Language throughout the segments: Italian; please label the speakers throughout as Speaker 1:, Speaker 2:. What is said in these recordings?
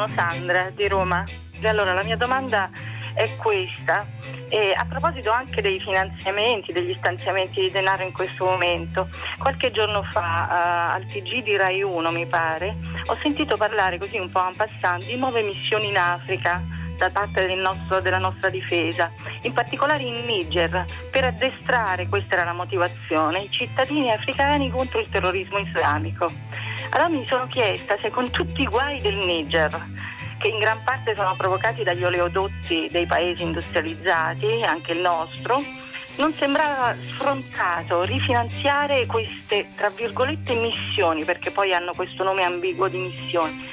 Speaker 1: sono Sandra di Roma. E allora la mia domanda è questa. E a proposito anche dei finanziamenti, degli stanziamenti di denaro in questo momento, qualche giorno fa uh, al TG di Rai 1 mi pare, ho sentito parlare così un po' en passant di nuove missioni in Africa da parte del nostro, della nostra difesa, in particolare in Niger, per addestrare, questa era la motivazione, i cittadini africani contro il terrorismo islamico. Allora mi sono chiesta se con tutti i guai del Niger, che in gran parte sono provocati dagli oleodotti dei paesi industrializzati, anche il nostro, non sembrava sfrontato rifinanziare queste, tra virgolette, missioni, perché poi hanno questo nome ambiguo di missioni.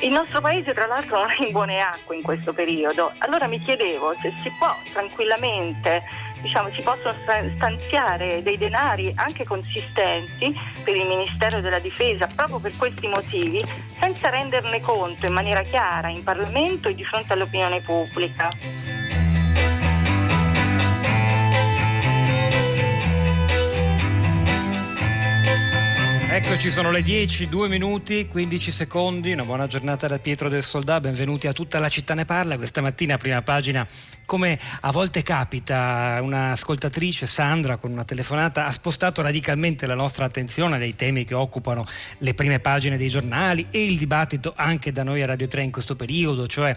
Speaker 1: Il nostro paese tra l'altro non è in buone acque in questo periodo, allora mi chiedevo se si può tranquillamente, diciamo, si possono stanziare dei denari anche consistenti per il Ministero della Difesa proprio per questi motivi, senza renderne conto in maniera chiara in Parlamento e di fronte all'opinione pubblica.
Speaker 2: Eccoci, sono le 10, 2 minuti, 15 secondi. Una buona giornata da Pietro del Soldà. Benvenuti a tutta la città ne parla. Questa mattina, prima pagina, come a volte capita, un'ascoltatrice, Sandra, con una telefonata, ha spostato radicalmente la nostra attenzione dai temi che occupano le prime pagine dei giornali e il dibattito anche da noi a Radio 3 in questo periodo, cioè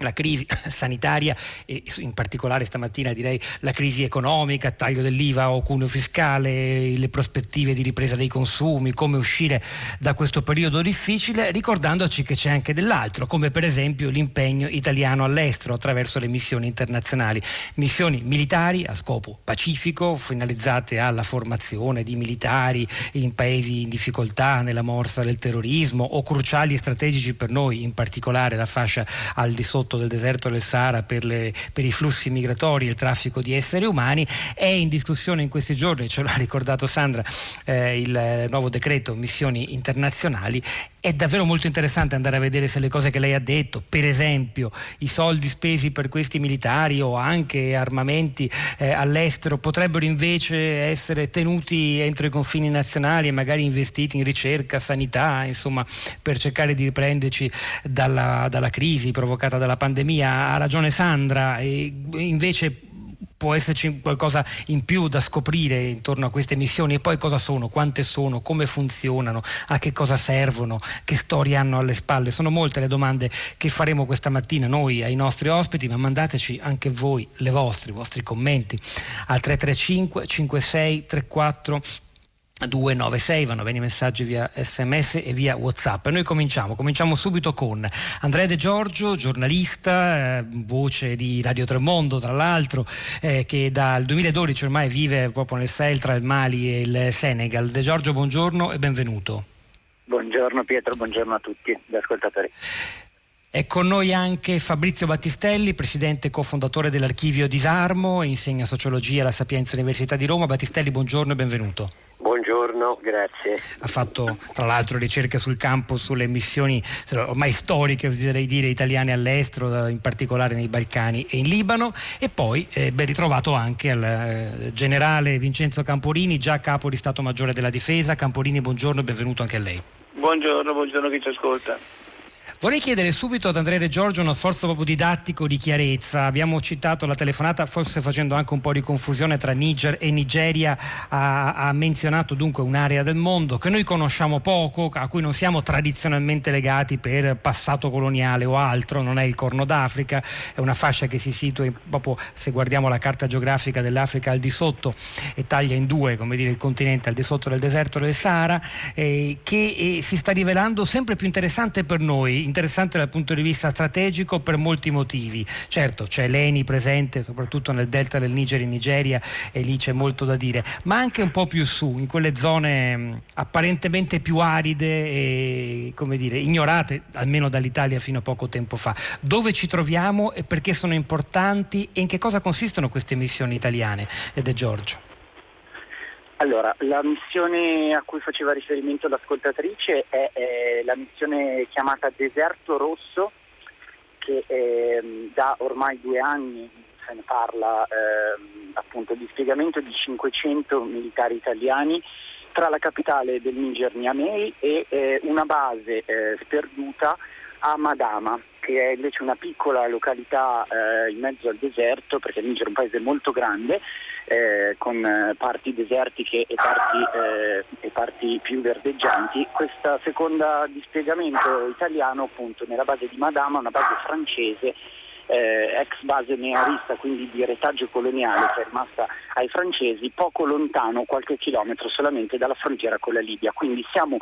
Speaker 2: la crisi sanitaria e in particolare stamattina direi la crisi economica, taglio dell'IVA o cuneo fiscale, le prospettive di ripresa dei consumi, come uscire da questo periodo difficile, ricordandoci che c'è anche dell'altro, come per esempio l'impegno italiano all'estero attraverso le missioni internazionali, missioni militari a scopo pacifico, finalizzate alla formazione di militari in paesi in difficoltà, nella morsa del terrorismo o cruciali e strategici per noi, in particolare la fascia al di sotto del deserto del Sahara per, le, per, i flussi migratori e il traffico di esseri umani, è in discussione in questi giorni, ce l'ha ricordato Sandra, eh, il nuovo decreto missioni internazionali è davvero molto interessante andare a vedere se le cose che lei ha detto, per esempio i soldi spesi per questi militari o anche armamenti eh, all'estero, potrebbero invece essere tenuti entro i confini nazionali e magari investiti in ricerca, sanità, insomma, per cercare di riprenderci dalla, dalla crisi provocata dalla pandemia. Ha ragione Sandra, e invece può esserci qualcosa in più da scoprire intorno a queste missioni? E poi cosa sono, quante sono, come funzionano, a che cosa servono, che storie hanno alle spalle. Sono molte le domande che faremo questa mattina noi ai nostri ospiti, ma mandateci anche voi le vostre, i vostri commenti al 335 56 34 296 vanno bene i messaggi via sms e via whatsapp noi cominciamo cominciamo subito con Andrea De Giorgio giornalista eh, voce di Radio Tremondo tra l'altro eh, che dal 2012 ormai vive proprio nel Sahel tra il Mali e il Senegal De Giorgio buongiorno e benvenuto
Speaker 3: buongiorno Pietro buongiorno a tutti gli ascoltatori
Speaker 2: è con noi anche Fabrizio Battistelli, presidente e cofondatore dell'Archivio Disarmo, insegna sociologia alla Sapienza Università di Roma. Battistelli, buongiorno e benvenuto.
Speaker 4: Buongiorno, grazie.
Speaker 2: Ha fatto tra l'altro ricerche sul campo sulle missioni ormai storiche, oserei dire, italiane all'estero, in particolare nei Balcani e in Libano e poi eh, ben ritrovato anche al eh, generale Vincenzo Camporini, già capo di Stato Maggiore della Difesa. Camporini, buongiorno e benvenuto anche a lei.
Speaker 5: Buongiorno, buongiorno a chi ci ascolta.
Speaker 2: Vorrei chiedere subito ad Andrea De Giorgio uno sforzo proprio didattico di chiarezza. Abbiamo citato la telefonata, forse facendo anche un po' di confusione tra Niger e Nigeria, ha, ha, menzionato dunque un'area del mondo che noi conosciamo poco, a cui non siamo tradizionalmente legati per passato coloniale o altro, non è il Corno d'Africa, è una fascia che si situa proprio se guardiamo la carta geografica dell'Africa al di sotto e taglia in due, come dire, il continente al di sotto del deserto del Sahara, eh, che eh, si sta rivelando sempre più interessante per noi interessante dal punto di vista strategico per molti motivi. Certo, c'è l'ENI presente soprattutto nel delta del Niger in Nigeria e lì c'è molto da dire, ma anche un po' più su, in quelle zone mh, apparentemente più aride e come dire, ignorate almeno dall'Italia fino a poco tempo fa. Dove ci troviamo e perché sono importanti e in che cosa consistono queste missioni italiane? Ed è Giorgio.
Speaker 3: Allora, la missione a cui faceva riferimento l'ascoltatrice è, è la missione chiamata Deserto Rosso, che eh, da ormai due anni se ne parla eh, appunto di spiegamento di 500 militari italiani tra la capitale del Niger Niamey e eh, una base eh, sperduta a Madama, che è invece una piccola località eh, in mezzo al deserto, perché il Niger è un paese molto grande, eh, con eh, parti desertiche e parti, eh, e parti, più verdeggianti. Questo secondo dispiegamento italiano appunto nella base di Madama, una base francese eh, ex base nearista, quindi di retaggio coloniale che è rimasta ai francesi, poco lontano, qualche chilometro solamente dalla frontiera con la Libia. Quindi siamo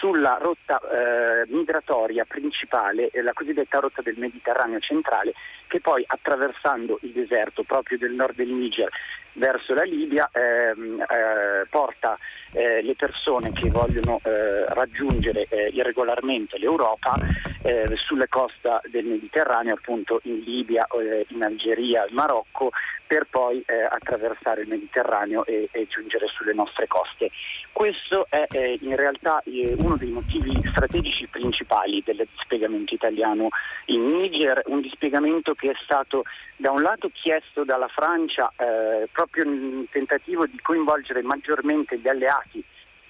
Speaker 3: sulla rotta eh, migratoria principale, eh, la cosiddetta rotta del Mediterraneo centrale, che poi attraversando il deserto proprio del nord del Niger verso la Libia ehm, eh, porta eh, le persone che vogliono eh, raggiungere eh, irregolarmente l'Europa eh, sulle coste del Mediterraneo, appunto in Libia, eh, in Algeria, in Marocco, per poi attraversare il Mediterraneo e, e, giungere sulle nostre coste. Questo è in realtà uno dei motivi strategici principali del dispiegamento italiano in Niger, un dispiegamento che è stato da un lato chiesto dalla Francia eh, proprio in tentativo di coinvolgere maggiormente gli alleati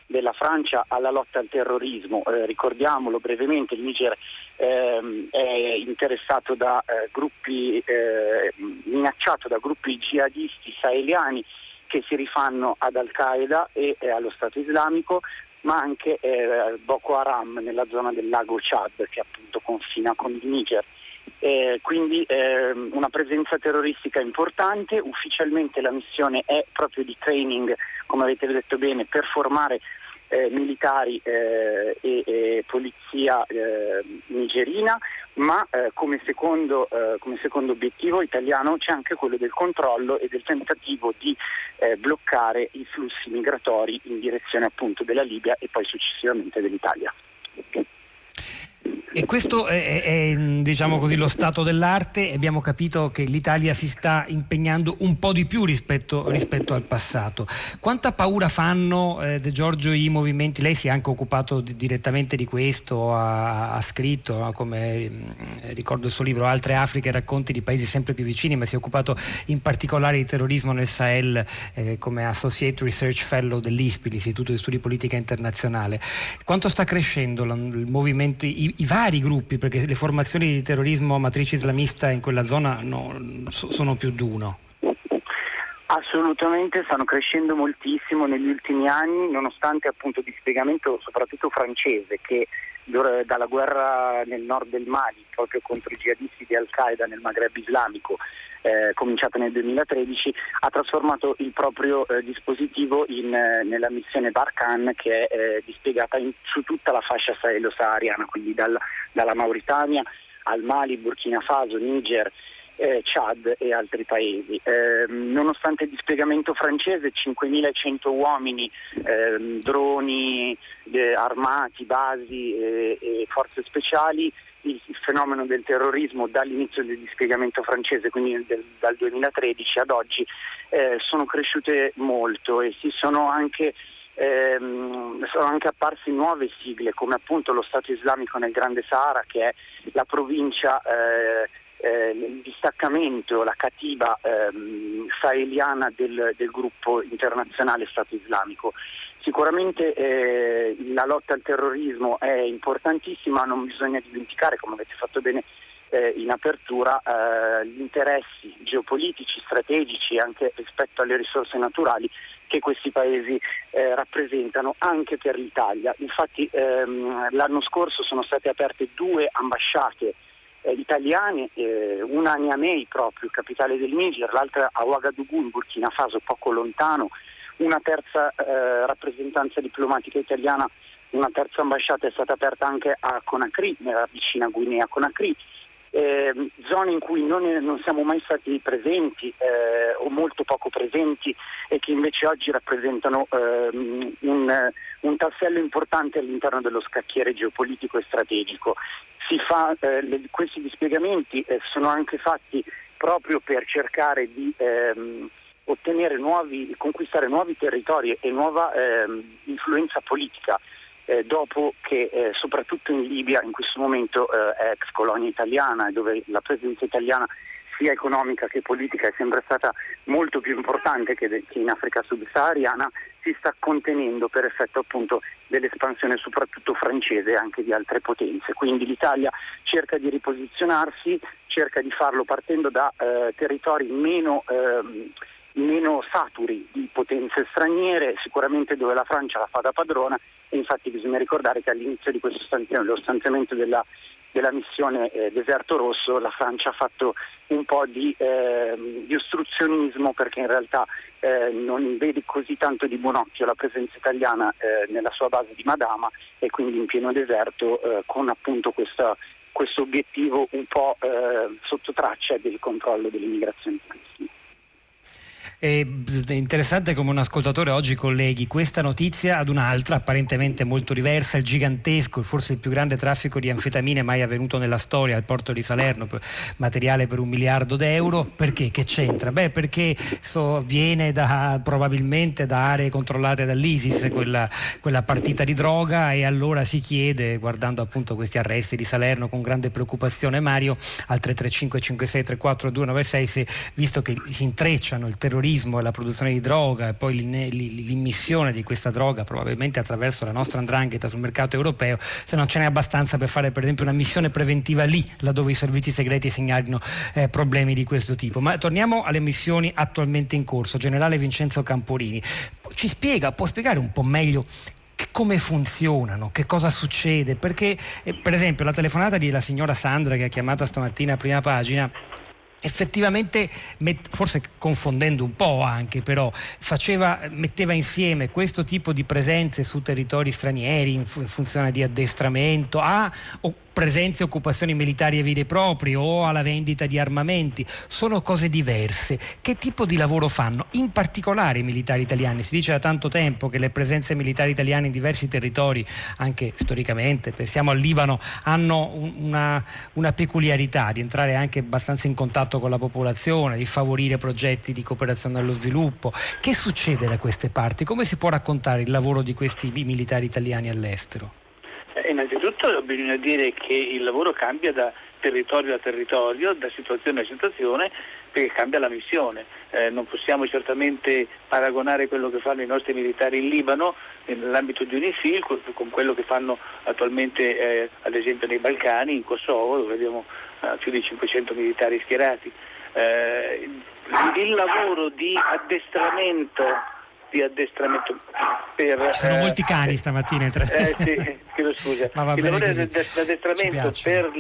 Speaker 3: della Francia alla lotta al terrorismo. Eh, ricordiamolo brevemente, il Niger ehm, è interessato da eh, gruppi, eh, minacciato da gruppi jihadisti saheliani che si rifanno ad Al-Qaeda e allo Stato islamico, ma anche eh, Boko Haram nella zona del lago Chad che appunto confina con il Niger. Eh, quindi eh, una presenza terroristica importante, ufficialmente la missione è proprio di training, come avete detto bene, per formare eh, militari eh, e, e, polizia eh, nigerina, ma eh, come secondo, come, secondo, obiettivo italiano c'è anche quello del controllo e del tentativo di bloccare i flussi migratori in direzione appunto della Libia e poi successivamente dell'Italia.
Speaker 2: E questo è, è, diciamo così, lo stato dell'arte. Abbiamo capito che l'Italia si sta impegnando un po' di più rispetto, rispetto al passato. Quanta paura fanno, eh, De Giorgio, i movimenti? Lei si è anche occupato di, direttamente di questo, ha, ha scritto, no? come eh, ricordo il suo libro Altre Afriche, racconti di paesi sempre più vicini, ma si è occupato in particolare di terrorismo nel Sahel eh, come Associate Research Fellow dell'ISPI, l'Istituto di Studi Politica Internazionale. Quanto sta crescendo il movimento, i, i vari gruppi, perché le formazioni di terrorismo a matrice islamista in quella zona no, sono più di uno.
Speaker 3: Assolutamente, stanno crescendo moltissimo negli ultimi anni, nonostante appunto dispiegamento soprattutto francese che dalla guerra nel nord del Mali, proprio contro i jihadisti di Al-Qaeda nel Maghreb islamico, eh, cominciata nel 2013, ha trasformato il proprio eh, dispositivo in, eh, nella missione Barkhane che è eh, dispiegata in, su tutta la fascia sahelo-sahariana, quindi dal, dalla Mauritania al Mali, Burkina Faso, Niger, eh, Chad e altri paesi. Eh, nonostante il dispiegamento francese, 5.100 uomini, eh, droni eh, armati, basi e forze speciali, il, fenomeno del terrorismo dall'inizio del dispiegamento francese, quindi del, dal 2013 ad oggi, eh, sono cresciute molto e si sono anche, ehm, sono anche apparse nuove sigle come appunto lo Stato islamico nel Grande Sahara che è la provincia eh, eh, il distaccamento, la cativa ehm, saheliana del, del, gruppo internazionale Stato islamico. Sicuramente eh, la lotta al terrorismo è importantissima, non bisogna dimenticare, come avete fatto bene eh, in apertura, eh, gli interessi geopolitici, strategici anche rispetto alle risorse naturali che questi paesi eh, rappresentano anche per l'Italia. Infatti ehm, l'anno scorso sono state aperte due ambasciate eh, italiane, eh, una a Niamey proprio, capitale del Niger, l'altra a Ouagadougou in Burkina Faso, poco lontano, una terza eh, rappresentanza diplomatica italiana, una terza ambasciata è stata aperta anche a Conakry, nella vicina Guinea Conakry, eh, zone in cui non, non, siamo mai stati presenti eh, o molto poco presenti e che invece oggi rappresentano ehm, un, un, tassello importante all'interno dello scacchiere geopolitico e strategico. Fa, eh, le, questi dispiegamenti eh, sono anche fatti proprio per cercare di ehm, nuovi, conquistare nuovi territori e nuova ehm, influenza politica eh, dopo che eh, soprattutto in Libia in questo momento eh, è ex colonia italiana dove la presenza italiana sia economica che politica è sempre stata molto più importante che, de- che in Africa subsahariana, si sta contenendo per effetto appunto dell'espansione soprattutto francese e anche di altre potenze. Quindi l'Italia cerca di riposizionarsi, cerca di farlo partendo da eh, territori meno, eh, meno saturi di potenze straniere, sicuramente dove la Francia la fa da padrona e infatti bisogna ricordare che all'inizio di questo stanziamento, lo stanziamento della della missione eh, Deserto Rosso la Francia ha fatto un po' di, eh, di ostruzionismo perché in realtà eh, non vede così tanto di buon occhio la presenza italiana eh, nella sua base di Madama e quindi in pieno deserto eh, con appunto questo obiettivo un po' eh, sotto traccia del controllo dell'immigrazione.
Speaker 2: È interessante come un ascoltatore oggi colleghi questa notizia ad un'altra apparentemente molto diversa, il gigantesco, forse il più grande traffico di anfetamine mai avvenuto nella storia al porto di Salerno, materiale per un miliardo d'euro. Perché? Che c'entra? Beh, perché so, viene da, probabilmente da aree controllate dall'ISIS quella, quella partita di droga e allora si chiede, guardando appunto questi arresti di Salerno con grande preoccupazione Mario, al 335 56 34 296 se visto che si intrecciano il terrorismo terrorismo e la produzione di droga e poi l'immissione di questa droga probabilmente attraverso la nostra andrangheta sul mercato europeo, se non ce n'è abbastanza per fare per esempio una missione preventiva lì, laddove i servizi segreti segnalino eh, problemi di questo tipo. Ma torniamo alle missioni attualmente in corso. Generale Vincenzo Camporini, ci spiega, può spiegare un po' meglio come funzionano, che cosa succede, perché eh, per esempio la telefonata della signora Sandra che ha chiamato stamattina a prima pagina effettivamente, forse confondendo un po' anche, però faceva, metteva insieme questo tipo di presenze su territori stranieri in, funzione di addestramento a, presenze e occupazioni militari vere e proprie o alla vendita di armamenti, sono cose diverse. Che tipo di lavoro fanno? In particolare i militari italiani. Si dice da tanto tempo che le presenze militari italiane in diversi territori, anche storicamente, pensiamo al Libano, hanno una, una peculiarità di entrare anche abbastanza in contatto con la popolazione, di favorire progetti di cooperazione allo sviluppo. Che succede da queste parti? Come si può raccontare il lavoro di questi militari italiani all'estero?
Speaker 5: Eh, innanzitutto bisogna dire che il lavoro cambia da territorio a territorio, da situazione a situazione, perché cambia la missione. Eh, non possiamo certamente paragonare quello che fanno i nostri militari in Libano nell'ambito di UNIFIL con, quello che fanno attualmente eh, ad esempio nei Balcani, in Kosovo, dove abbiamo eh, più di 500 militari schierati. Eh, il lavoro di addestramento di addestramento per...
Speaker 2: Ci sono eh, molti cani stamattina in
Speaker 5: eh, sì, chiedo scusa. Ma va il lavoro di addestramento per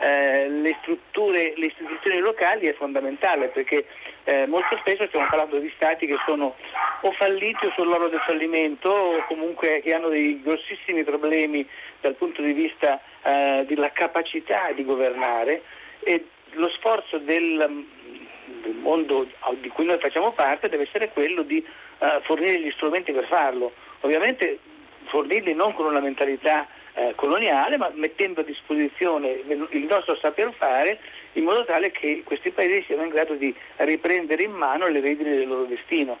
Speaker 5: eh, le strutture, le istituzioni locali è fondamentale perché eh, molto spesso stiamo parlando di stati che sono o falliti o sull'oro del fallimento o comunque che hanno dei grossissimi problemi dal punto di vista eh, della capacità di governare. E lo sforzo del del mondo di cui noi facciamo parte deve essere quello di uh, fornire gli strumenti per farlo. Ovviamente fornirli non con una mentalità uh, coloniale, ma mettendo a disposizione il nostro saper fare in modo tale che questi paesi siano in grado di riprendere in mano le redini del loro destino.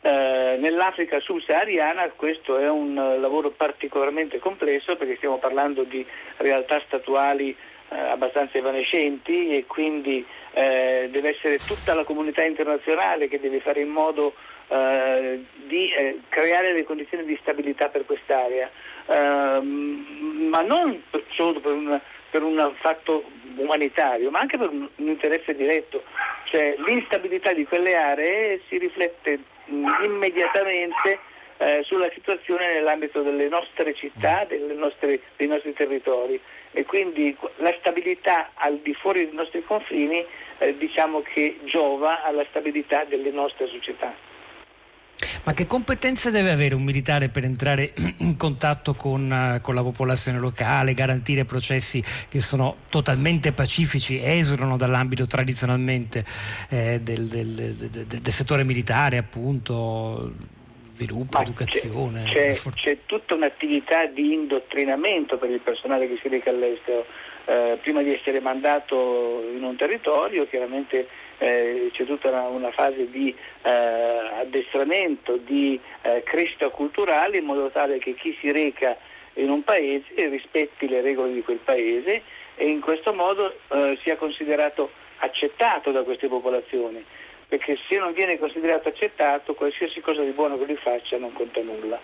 Speaker 5: Uh, nell'Africa subsahariana questo è un lavoro particolarmente complesso perché stiamo parlando di realtà statuali abbastanza evanescenti e quindi eh, deve essere tutta la comunità internazionale che deve fare in modo eh, di eh, creare le condizioni di stabilità per quest'area, ehm, ma non solo per un, per un, fatto umanitario, ma anche per un, un interesse diretto. Cioè, l'instabilità di quelle aree si riflette mh, immediatamente eh, sulla situazione nell'ambito delle nostre città, nostre, dei nostri territori e quindi la stabilità al di fuori dei nostri confini eh, diciamo che giova alla stabilità delle nostre società.
Speaker 2: Ma che competenze deve avere un militare per entrare in contatto con, uh, con, la popolazione locale, garantire processi che sono totalmente pacifici, esulano dall'ambito tradizionalmente eh, del, del, del, del, settore militare, appunto, sviluppo, Ma educazione?
Speaker 5: C'è, c'è, c'è, tutta un'attività di indottrinamento per il personale che si reca all'estero. Eh, prima di essere mandato in un territorio, chiaramente eh, c'è tutta una, una fase di eh, addestramento, di eh, crescita culturale in modo tale che chi si reca in un paese rispetti le regole di quel paese e in questo modo eh, sia considerato accettato da queste popolazioni, perché se non viene considerato accettato qualsiasi cosa di buono che lui faccia non conta nulla.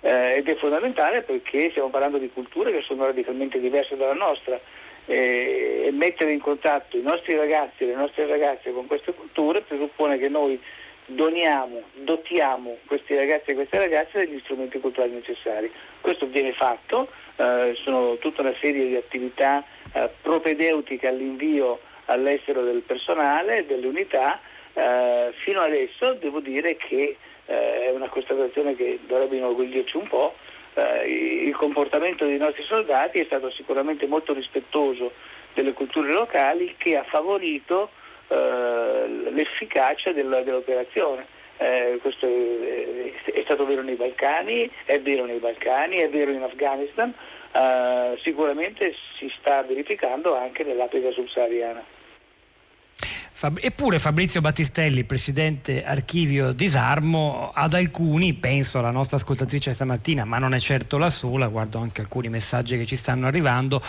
Speaker 5: Eh, ed è fondamentale perché stiamo parlando di culture che sono radicalmente diverse dalla nostra e mettere in contatto i nostri ragazzi e le nostre ragazze con queste culture presuppone che noi doniamo, dotiamo questi ragazzi e queste ragazze degli strumenti culturali necessari. Questo viene fatto, eh, sono tutta una serie di attività eh, propedeutiche all'invio all'estero del personale, delle unità. Eh, fino adesso devo dire che eh, è una constatazione che dovrebbe inorgoglirci un po', eh, il comportamento dei nostri soldati è stato sicuramente molto rispettoso delle culture locali che ha favorito eh, l'efficacia della, dell'operazione. Eh, questo è, è, stato vero nei Balcani, è vero nei Balcani, è vero in Afghanistan, eh, sicuramente si sta verificando anche nell'Africa subsahariana.
Speaker 2: Eppure Fabrizio Battistelli, presidente archivio disarmo, ad alcuni, penso alla nostra ascoltatrice stamattina, ma non è certo la sola, guardo anche alcuni messaggi che ci stanno arrivando,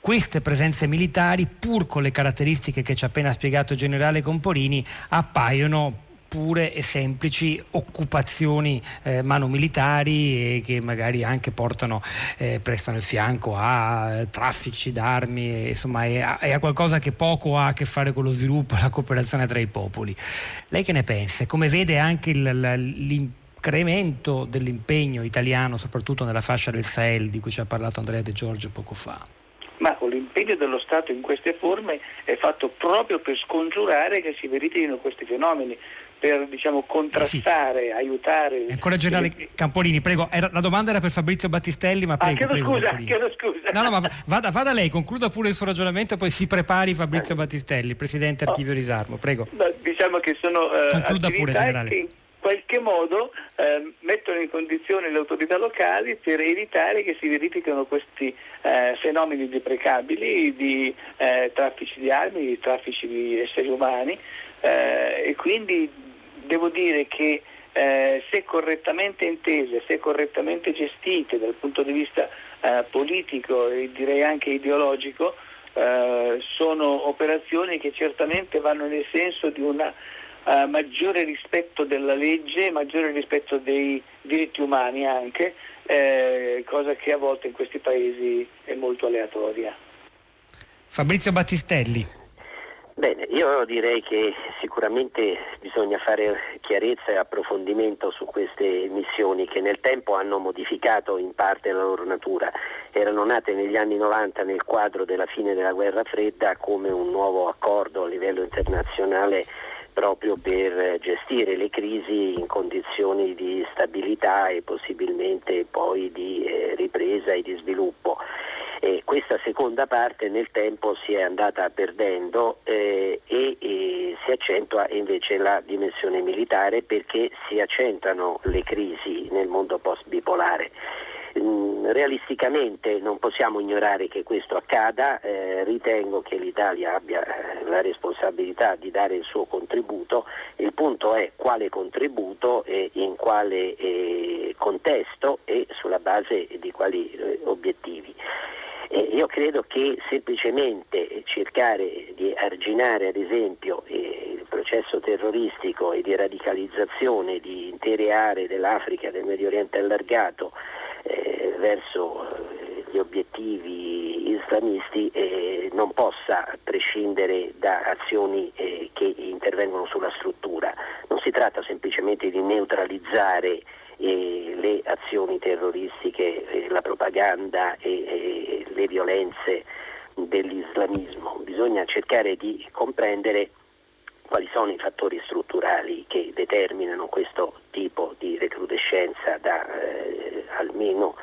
Speaker 2: queste presenze militari, pur con le caratteristiche che ci ha appena spiegato il generale Comporini, appaiono pure e semplici occupazioni eh, manomilitari che magari anche portano, eh, prestano il fianco a eh, traffici d'armi, insomma è a, è a, qualcosa che poco ha a che fare con lo sviluppo e la cooperazione tra i popoli. Lei che ne pensa? Come vede anche il, l'incremento dell'impegno italiano, soprattutto nella fascia del Sahel di cui ci ha parlato Andrea De Giorgio poco fa?
Speaker 5: ma l'impegno dello Stato in queste forme è fatto proprio per scongiurare che si verifichino questi fenomeni per diciamo, contrastare, eh sì. aiutare.
Speaker 2: Ancora generale Campolini, prego, era, la domanda era per Fabrizio Battistelli, ma ah, prego.
Speaker 5: Ah, chiedo scusa, chiedo scusa.
Speaker 2: No, no, ma vada, vada, lei, concluda pure il suo ragionamento, poi si prepari Fabrizio eh. Battistelli, Presidente oh. Archivio Risarmo, prego.
Speaker 5: No, diciamo che sono uh, concluda pure, generale. che in qualche modo uh, mettono in condizione le autorità locali per evitare che si verifichino questi uh, fenomeni deprecabili di traffici di armi, di traffici di esseri umani e quindi devo dire che eh, se correttamente intese, se correttamente gestite dal punto di vista eh, politico e direi anche ideologico, eh, sono operazioni che certamente vanno nel senso di un uh, maggiore rispetto della legge, maggiore rispetto dei diritti umani anche, eh, cosa che a volte in questi paesi è molto aleatoria.
Speaker 2: Fabrizio Battistelli.
Speaker 4: Bene, io direi che sicuramente bisogna fare chiarezza e approfondimento su queste missioni che nel tempo hanno modificato in parte la loro natura. Erano nate negli anni 90 nel quadro della fine della guerra fredda come un nuovo accordo a livello internazionale proprio per gestire le crisi in condizioni di stabilità e possibilmente poi di eh, ripresa e di sviluppo. E questa seconda parte nel tempo si è andata perdendo eh, e, e, si accentua invece la dimensione militare perché si accentuano le crisi nel mondo post-bipolare. Mm, realisticamente non possiamo ignorare che questo accada, eh, ritengo che l'Italia abbia eh, la responsabilità di dare il suo contributo, il punto è quale contributo e in quale eh, contesto e sulla base di quali eh, obiettivi. Eh, io credo che semplicemente cercare di arginare ad esempio eh, il processo terroristico e di radicalizzazione di intere aree dell'Africa del Medio Oriente allargato eh, verso eh, gli obiettivi islamisti eh, non possa prescindere da azioni eh, che intervengono sulla struttura. Non si tratta semplicemente di neutralizzare eh, le azioni terroristiche, eh, la propaganda e, le violenze dell'islamismo. Bisogna cercare di comprendere quali sono i fattori strutturali che determinano questo tipo di recrudescenza da eh, almeno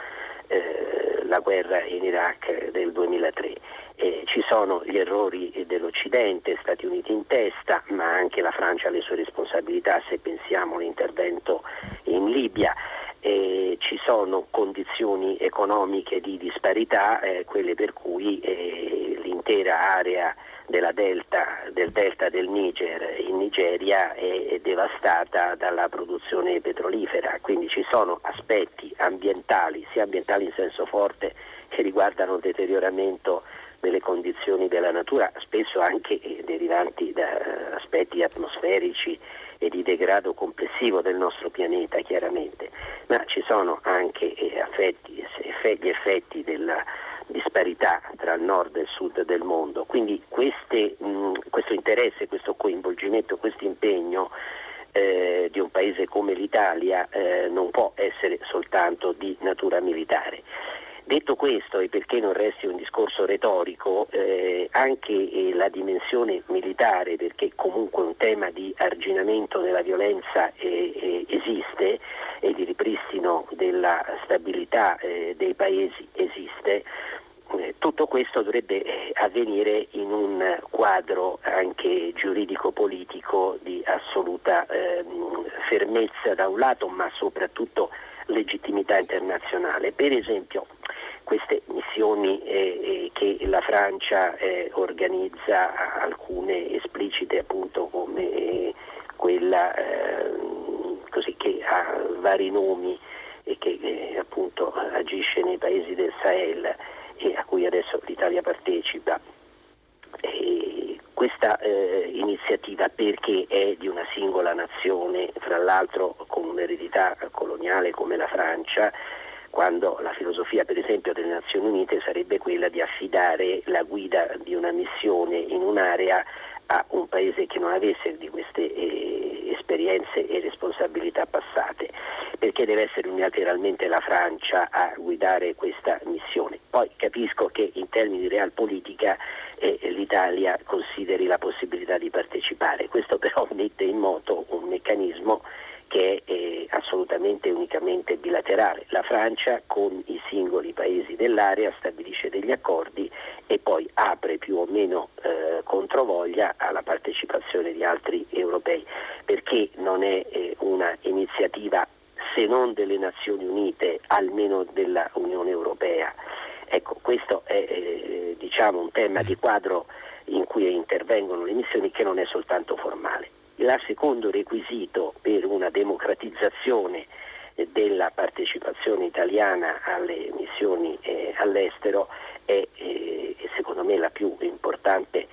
Speaker 4: eh, la guerra in Iraq del 2003. Eh, ci sono gli errori dell'Occidente, Stati Uniti in testa, ma anche la Francia ha le sue responsabilità se pensiamo all'intervento in Libia. Eh, ci sono condizioni economiche di disparità, eh, quelle per cui eh, l'intera area delta, del delta del Niger in Nigeria è, è devastata dalla produzione petrolifera, quindi ci sono aspetti ambientali, sia ambientali in senso forte che riguardano il deterioramento delle condizioni della natura, spesso anche eh, derivanti da aspetti atmosferici e di degrado complessivo del nostro pianeta, chiaramente, ma ci sono anche eh, affetti, gli effetti della disparità tra il nord e il sud del mondo. Quindi queste, questo interesse, questo coinvolgimento, questo impegno eh, di un paese come l'Italia eh, non può essere soltanto di natura militare. Detto questo, e perché non resti un discorso retorico, eh, anche eh, la dimensione militare, perché comunque un tema di arginamento della violenza eh, eh esiste e di ripristino della stabilità eh, dei paesi esiste, eh, tutto questo dovrebbe avvenire in un quadro anche giuridico-politico di assoluta ehm, fermezza da un lato, ma soprattutto legittimità internazionale. Per esempio, queste missioni eh, eh, che la Francia eh, organizza, alcune esplicite appunto come eh, quella ehm, così, che ha vari nomi e che eh, appunto agisce nei paesi del Sahel e a cui adesso l'Italia partecipa. Questa eh, iniziativa perché è di una singola nazione, fra l'altro con un'eredità coloniale come la Francia, quando la filosofia per esempio delle Nazioni Unite sarebbe quella di affidare la guida di una missione in un'area a un paese che non avesse di queste eh, esperienze e responsabilità passate, perché deve essere unilateralmente la Francia a guidare questa missione. Poi capisco che in termini di realpolitica eh, l'Italia consideri la possibilità di partecipare, questo però mette in moto un meccanismo che è eh, assolutamente unicamente bilaterale. La Francia con i singoli paesi dell'area stabilisce degli accordi e poi apre più o meno eh, controvoglia alla partecipazione di altri europei, perché non è eh, una iniziativa se non delle Nazioni Unite, almeno della Unione Europea. Ecco, questo è eh, diciamo, un tema di quadro in cui intervengono le missioni che non è soltanto formale. Il secondo requisito per una democratizzazione eh, della partecipazione italiana alle missioni eh, all'estero è eh, secondo me la più importante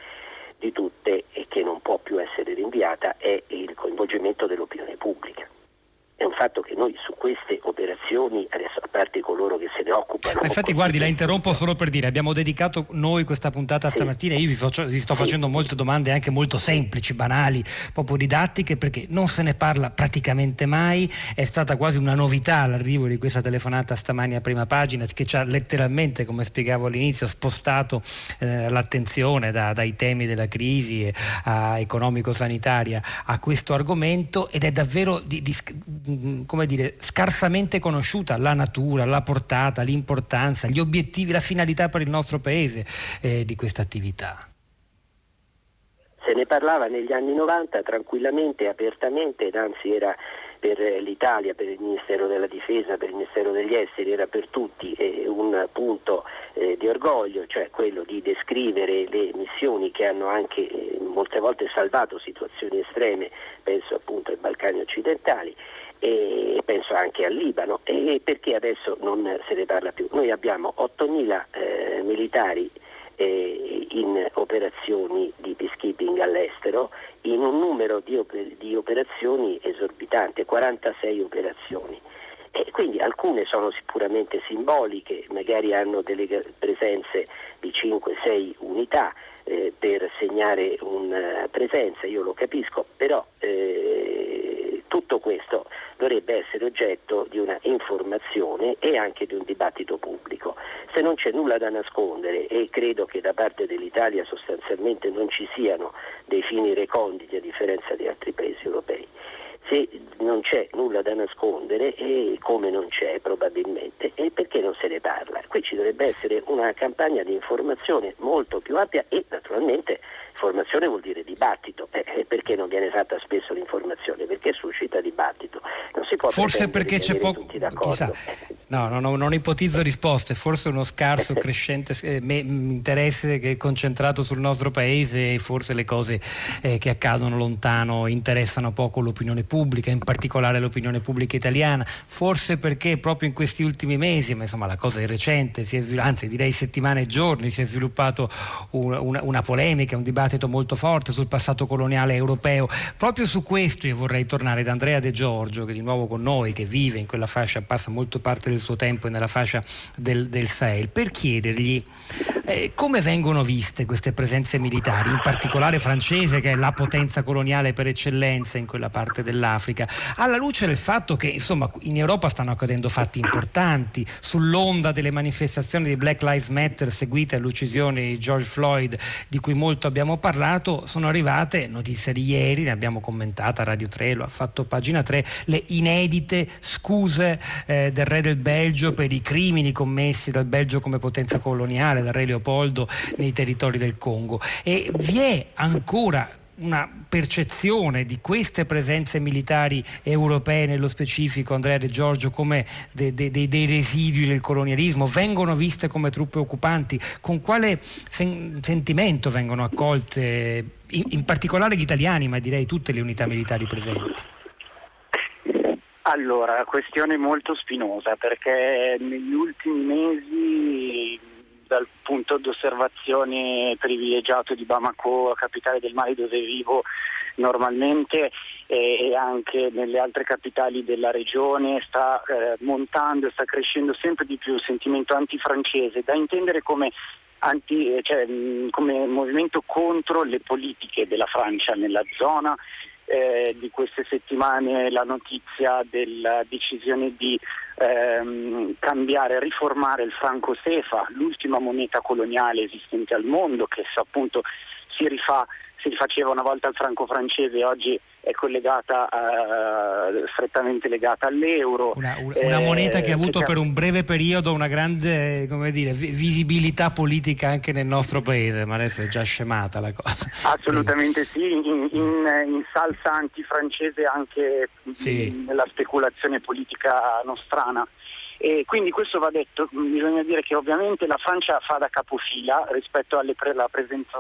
Speaker 4: di tutte e che non può più essere rinviata è il coinvolgimento dell'opinione pubblica è un fatto che noi su queste operazioni, adesso a parte coloro che se ne occupano...
Speaker 2: Infatti guardi, la interrompo solo per dire, abbiamo dedicato noi questa puntata sì. stamattina, io vi, faccio, vi sto sì. facendo molte domande anche molto semplici, banali, proprio didattiche, perché non se ne parla praticamente mai, è stata quasi una novità l'arrivo di questa telefonata stamani a prima pagina, che ci ha letteralmente, come spiegavo all'inizio, spostato eh, l'attenzione da, dai temi della crisi eh, economico-sanitaria a questo argomento ed è davvero di, di come dire, scarsamente conosciuta la natura, la portata, l'importanza, gli obiettivi, la finalità per il nostro paese eh, di questa attività.
Speaker 4: Se ne parlava negli anni 90 tranquillamente, apertamente, ed anzi era per l'Italia, per il Ministero della Difesa, per il Ministero degli Esteri, era per tutti eh, un punto eh, di orgoglio, cioè quello di descrivere le missioni che hanno anche eh, molte volte salvato situazioni estreme, penso appunto ai Balcani occidentali e penso anche al Libano e perché adesso non se ne parla più. Noi abbiamo 8.000 eh, militari eh, in operazioni di peacekeeping all'estero in un numero di, di operazioni esorbitante, 46 operazioni. E quindi alcune sono sicuramente simboliche, magari hanno delle presenze di 5-6 unità eh, per segnare una presenza, io lo capisco, però eh, tutto questo dovrebbe essere oggetto di una informazione e anche di un dibattito pubblico. Se non c'è nulla da nascondere e credo che da parte dell'Italia sostanzialmente non ci siano dei fini reconditi a differenza di altri paesi europei, se non c'è nulla da nascondere e come non c'è probabilmente e perché non se ne parla. Qui ci dovrebbe essere una campagna di informazione molto più ampia e naturalmente informazione vuol dire dibattito eh, perché non viene fatta spesso l'informazione perché suscita dibattito. Non si può
Speaker 2: Forse perché c'è poco...
Speaker 4: Chissà.
Speaker 2: No, no, no, non ipotizzo risposte, forse uno scarso crescente eh, me, interesse che è concentrato sul nostro paese e forse le cose eh, che accadono lontano interessano poco l'opinione pubblica, in particolare l'opinione pubblica italiana, forse perché proprio in questi ultimi mesi, ma insomma la cosa è recente, è, anzi direi settimane e giorni, si è sviluppato una, una, una polemica, un dibattito molto forte sul passato coloniale europeo. Proprio su questo io vorrei tornare da Andrea De Giorgio, che di nuovo con noi, che vive in quella fascia, passa molto parte del suo tempo nella fascia del, del Sahel, per chiedergli eh, come vengono viste queste presenze militari, in particolare francese che è la potenza coloniale per eccellenza in quella parte dell'Africa, alla luce del fatto che insomma in Europa stanno accadendo fatti importanti, sull'onda delle manifestazioni di Black Lives Matter seguite all'uccisione di George Floyd di cui molto abbiamo parlato, sono arrivate notizie di ieri, ne abbiamo commentata Radio 3, lo ha fatto pagina 3, le inedite scuse eh, del re del Belgio per i crimini commessi dal Belgio come potenza coloniale, dal re Leopoldo nei territori del Congo. E vi è ancora una percezione di queste presenze militari europee nello specifico, Andrea De Giorgio, come de, de, de, dei residui del colonialismo, vengono viste come truppe occupanti, con quale sen- sentimento vengono accolte in, in particolare gli italiani, ma direi tutte le unità militari presenti?
Speaker 3: Allora, questione molto spinosa perché negli ultimi mesi dal punto d'osservazione privilegiato di Bamako, capitale del Mali dove vivo normalmente e anche nelle altre capitali della regione sta eh, montando e sta crescendo sempre di più il sentimento antifrancese, da intendere come Anti, cioè, come movimento contro le politiche della Francia nella zona eh, di queste settimane la notizia della decisione di ehm, cambiare, riformare il franco Sefa, l'ultima moneta coloniale esistente al mondo che appunto si rifà si rifaceva una volta al franco francese oggi è collegata uh, strettamente legata all'euro.
Speaker 2: Una, una eh, moneta che ha avuto che per un breve periodo una grande dire, visibilità politica anche nel nostro paese, ma adesso è già scemata la cosa.
Speaker 3: Assolutamente sì, in, in, in salsa antifrancese anche sì. nella speculazione politica nostrana. E quindi questo va detto, bisogna dire che ovviamente la Francia fa da capofila rispetto alla pre- presenza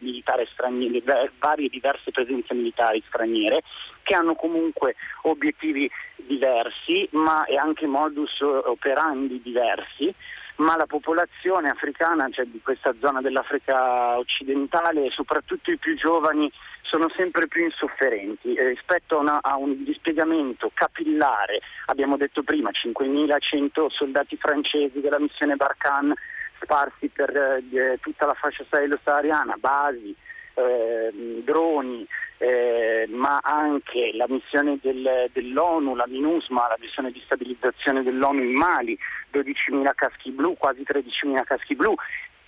Speaker 3: militare straniera, varie diverse presenze militari straniere che hanno comunque obiettivi diversi ma e anche modus operandi diversi ma la popolazione africana, cioè di questa zona dell'Africa occidentale, soprattutto i più giovani, sono sempre più insofferenti. Eh, rispetto a, una, a, un dispiegamento capillare, abbiamo detto prima 5.100 soldati francesi della missione Barkhane sparsi per eh, tutta la fascia sahelo-sahariana, basi, eh, droni, eh, ma anche la missione del, dell'ONU, la MINUSMA, la missione di stabilizzazione dell'ONU in Mali, 12.000 caschi blu, quasi 13.000 caschi blu,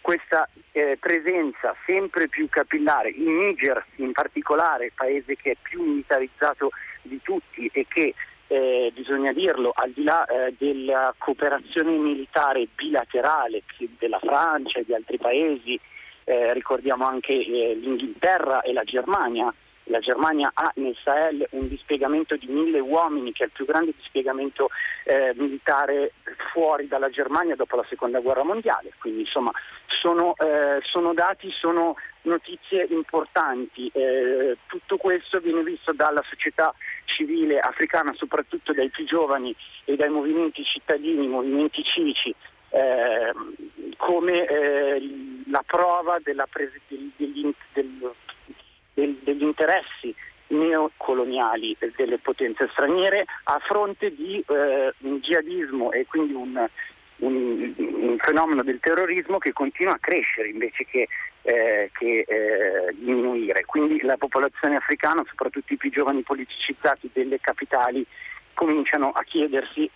Speaker 3: questa eh, presenza sempre più capillare, in Niger in particolare, paese che è più militarizzato di tutti e che eh, bisogna dirlo, al di là eh, della cooperazione militare bilaterale della Francia e di altri paesi, eh, ricordiamo anche eh, l'Inghilterra e la Germania, la Germania ha nel Sahel un dispiegamento di mille uomini che è il più grande dispiegamento eh, militare fuori dalla Germania dopo la seconda guerra mondiale, quindi insomma sono, eh, sono dati, sono notizie importanti. Eh, tutto questo viene visto dalla società civile africana, soprattutto dai più giovani e dai movimenti cittadini, movimenti civici, eh, come eh, la prova pres- degli, del, del, degli interessi neocoloniali delle potenze straniere a fronte di eh, un jihadismo e quindi un, un, un, fenomeno del terrorismo che continua a crescere invece che, eh, che eh, diminuire. Quindi la popolazione africana, soprattutto i più giovani politicizzati delle capitali, cominciano a chiedersi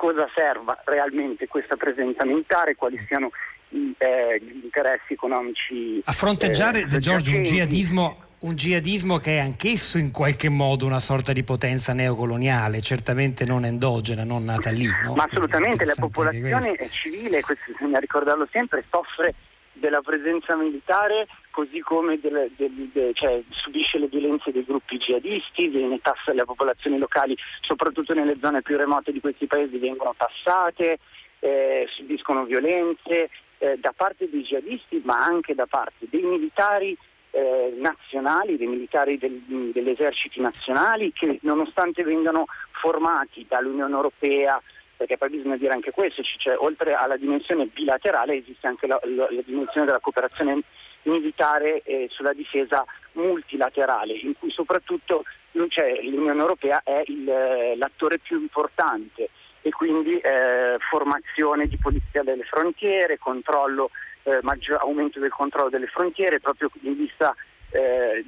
Speaker 3: cosa serva realmente questa presenza militare, quali siano eh, gli interessi economici.
Speaker 2: A fronteggiare, eh, Giorgio, un jihadismo un jihadismo che è anch'esso in qualche modo una sorta di potenza neocoloniale, certamente non endogena, non nata lì. No?
Speaker 3: Ma assolutamente, la popolazione civile, questo bisogna ricordarlo sempre, soffre della presenza militare così come delle, delle, de, cioè, subisce le violenze dei gruppi jihadisti, viene tassa, le popolazioni locali, soprattutto nelle zone più remote di questi paesi, vengono tassate, eh, subiscono violenze eh, da parte dei jihadisti ma anche da parte dei militari eh, nazionali, dei militari del, degli eserciti nazionali che nonostante vengano formati dall'Unione Europea, perché poi bisogna dire anche questo, cioè, oltre alla dimensione bilaterale esiste anche la, la, la dimensione della cooperazione militare eh, sulla difesa multilaterale, in cui soprattutto l'Unione Europea è il, eh, l'attore più importante e quindi eh, formazione di polizia delle frontiere, controllo, eh, maggior, aumento del controllo delle frontiere proprio in vista eh,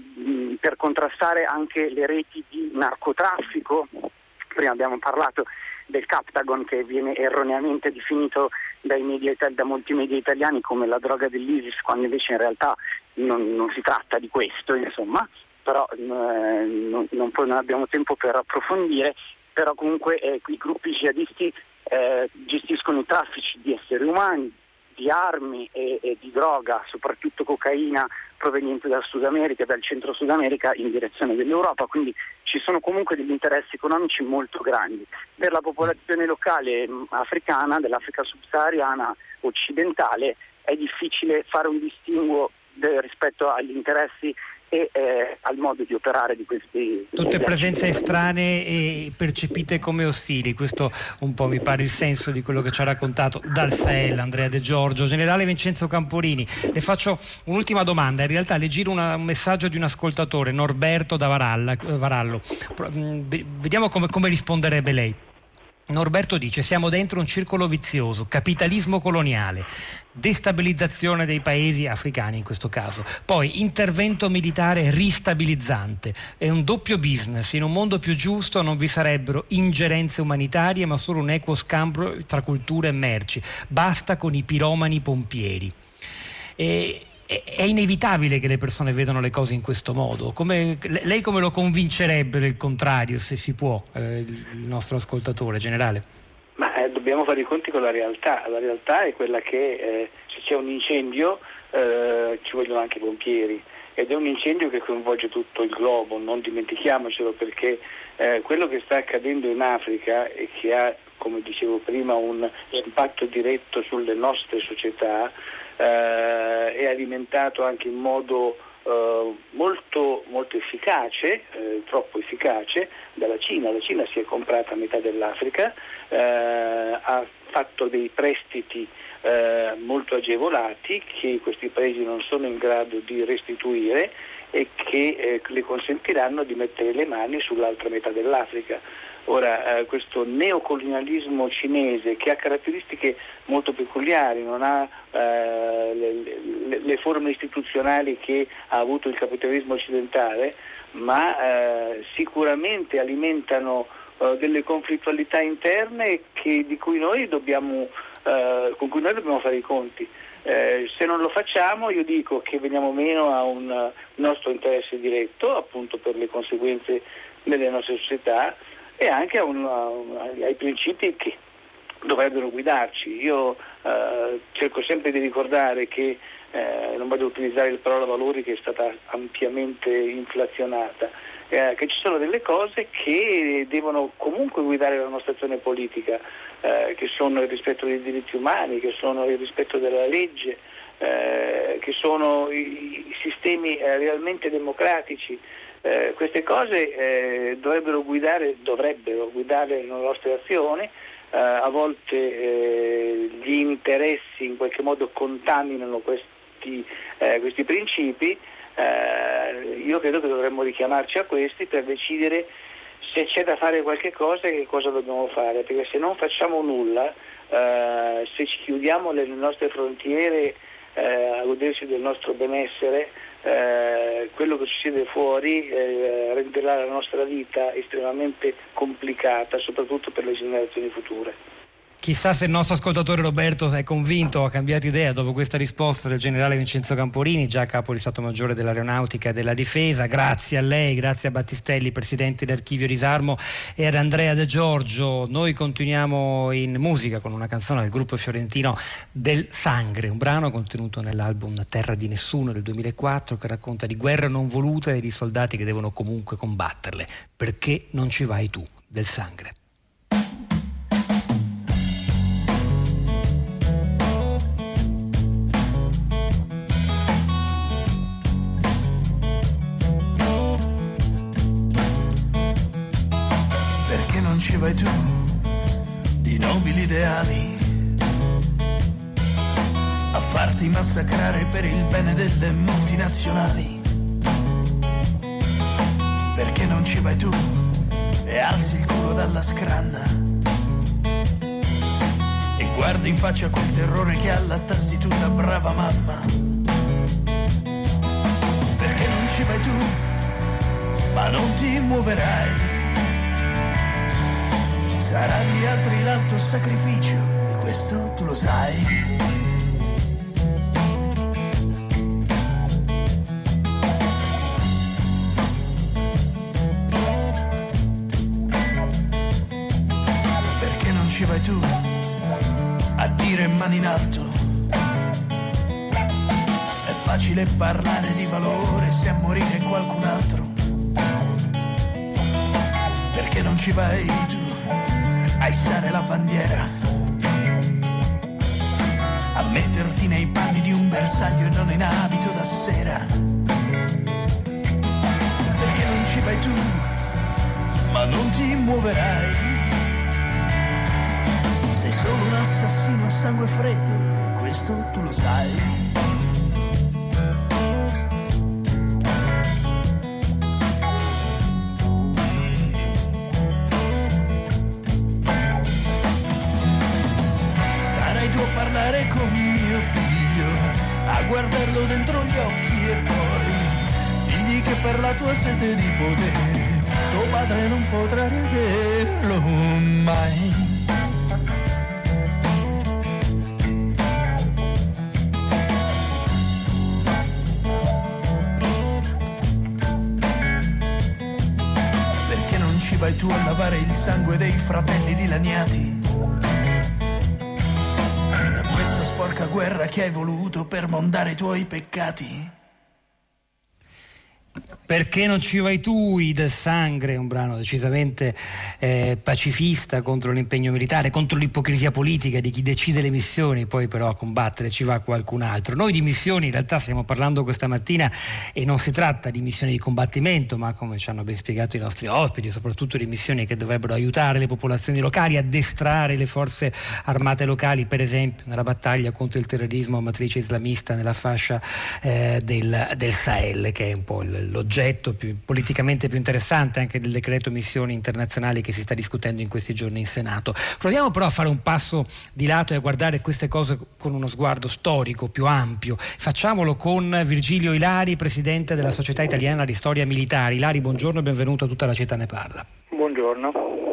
Speaker 3: per contrastare anche le reti di narcotraffico. Prima abbiamo parlato del Captagon che viene erroneamente definito media, da molti media italiani come la droga dell'ISIS, quando invece in realtà non, non si tratta di questo, insomma, però eh, non, non, non, abbiamo tempo per approfondire, però comunque eh, i gruppi jihadisti eh, gestiscono i traffici di esseri umani, di armi e, e, di droga, soprattutto cocaina proveniente dal Sud America, dal centro Sud America in direzione dell'Europa, quindi ci sono comunque degli interessi economici molto grandi. Per la popolazione locale mh, africana, dell'Africa subsahariana occidentale, è difficile fare un distinguo de, rispetto agli interessi e eh, al modo di operare di questi
Speaker 2: tutte presenze estranee e percepite come ostili questo un po' mi pare il senso di quello che ci ha raccontato dal Sel Andrea De Giorgio generale Vincenzo Camporini. Le faccio un'ultima domanda in realtà le giro una, un messaggio di un ascoltatore Norberto da Varalla, Varallo. Mm, vediamo come, come risponderebbe lei Norberto dice siamo dentro un circolo vizioso, capitalismo coloniale, destabilizzazione dei paesi africani in questo caso, poi intervento militare ristabilizzante, è un doppio business, in un mondo più giusto non vi sarebbero ingerenze umanitarie ma solo un equo scambio tra culture e merci, basta con i piromani pompieri. E è inevitabile che le persone vedano le cose in questo modo. Come, lei come lo convincerebbe del contrario, se si può, eh, il nostro ascoltatore generale?
Speaker 5: Ma eh, dobbiamo fare i conti con la realtà. La realtà è quella che eh, se c'è un incendio eh, ci vogliono anche i pompieri ed è un incendio che coinvolge tutto il globo, non dimentichiamocelo perché eh, quello che sta accadendo in Africa e che ha, come dicevo prima, un impatto diretto sulle nostre società eh, è alimentato anche in modo eh, molto, molto, efficace, eh, troppo efficace, dalla Cina. La Cina si è comprata metà dell'Africa, eh, ha fatto dei prestiti eh, molto agevolati che questi paesi non sono in grado di restituire e che eh, le consentiranno di mettere le mani sull'altra metà dell'Africa. Ora, eh, questo neocolonialismo cinese che ha caratteristiche molto peculiari, non ha eh, le, le, le, forme istituzionali che ha avuto il capitalismo occidentale, ma eh, sicuramente alimentano eh, delle conflittualità interne che, cui dobbiamo, eh, con cui noi dobbiamo fare i conti. Eh, se non lo facciamo io dico che veniamo meno a un nostro interesse diretto, appunto per le conseguenze nelle nostre società, e anche a un, a ai principi che dovrebbero guidarci. Io eh, cerco sempre di ricordare che eh, non voglio utilizzare la parola valori che è stata ampiamente inflazionata, eh, che ci sono delle cose che devono comunque guidare la nostra azione politica, eh, che sono il rispetto dei diritti umani, che sono il rispetto della legge, eh, che sono i, i sistemi eh, realmente democratici. Eh, queste cose eh, dovrebbero, guidare, dovrebbero, guidare, le nostre azioni, eh, a volte eh, gli interessi in qualche modo contaminano questi, eh, questi principi, eh, io credo che dovremmo richiamarci a questi per decidere se c'è da fare qualche cosa e che cosa dobbiamo fare, perché se non facciamo nulla, se ci chiudiamo le nostre frontiere a godersi del nostro benessere, eh, quello che succede fuori eh, renderà la nostra vita estremamente complicata, soprattutto per le generazioni future.
Speaker 2: Chissà se il nostro ascoltatore Roberto è convinto o ha cambiato idea dopo questa risposta del generale Vincenzo Camporini, già capo di Stato Maggiore dell'Aeronautica e della Difesa. Grazie a lei, grazie a Battistelli, presidente dell'Archivio Risarmo e ad Andrea De Giorgio. Noi continuiamo in musica con una canzone del gruppo fiorentino Del Sangre, un brano contenuto nell'album Terra di Nessuno del 2004 che racconta di guerra non voluta e di soldati che devono comunque combatterle. Perché non ci vai tu? Del Sangre.
Speaker 6: Ci vai tu di nobili ideali a farti massacrare per il bene delle multinazionali. Perché non ci vai tu e alzi il culo dalla scranna e guardi in faccia quel terrore che ha la tastituta brava mamma. Perché non ci vai tu, ma non ti muoverai Sarà agli altri l'alto sacrificio e questo tu lo sai. Perché non ci vai tu a dire mani in alto? È facile parlare di valore se a morire qualcun altro. Perché non ci vai tu? A issare la bandiera, a metterti nei panni di un bersaglio e non in abito da sera. Perché non ci vai tu, ma non ti muoverai. Sei solo un assassino a sangue freddo, questo tu lo sai. Tua sete di potere suo padre non potrà rivederlo mai. Perché non ci vai tu a lavare il sangue dei fratelli dilaniati? sporca guerra che hai voluto per mondare i tuoi peccati.
Speaker 2: Perché non ci vai tu, I del Sangre, un brano decisamente eh, pacifista contro l'impegno militare, contro l'ipocrisia politica di chi decide le missioni, poi però a combattere ci va qualcun altro. Noi di missioni in realtà stiamo parlando questa mattina e non si tratta di missioni di combattimento, ma come ci hanno ben spiegato i nostri ospiti, soprattutto di missioni che dovrebbero aiutare le popolazioni locali, addestrare le forze armate locali, per esempio nella battaglia contro il terrorismo a matrice islamista nella fascia eh, del, del Sahel, che è un po' l'oggetto oggetto più, politicamente più interessante anche del decreto missioni internazionali che si sta discutendo in questi giorni in Senato. Proviamo però a fare un passo di lato e a guardare queste cose con uno sguardo storico più ampio. Facciamolo con Virgilio Ilari, presidente della Società Italiana di Storia Militare. Ilari, buongiorno e benvenuto a tutta la città ne parla.
Speaker 7: Buongiorno.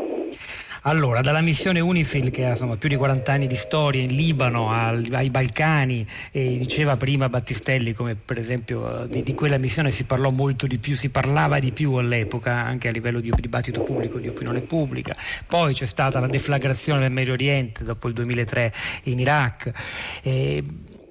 Speaker 2: Allora, dalla missione UNIFIL che ha insomma, più di 40 anni di storia in Libano, al, ai Balcani, e diceva prima Battistelli come per esempio di, di, quella missione si parlò molto di più, si parlava di più all'epoca anche a livello di dibattito pubblico, di opinione pubblica. Poi c'è stata la deflagrazione del Medio Oriente dopo il 2003 in Iraq. Eh,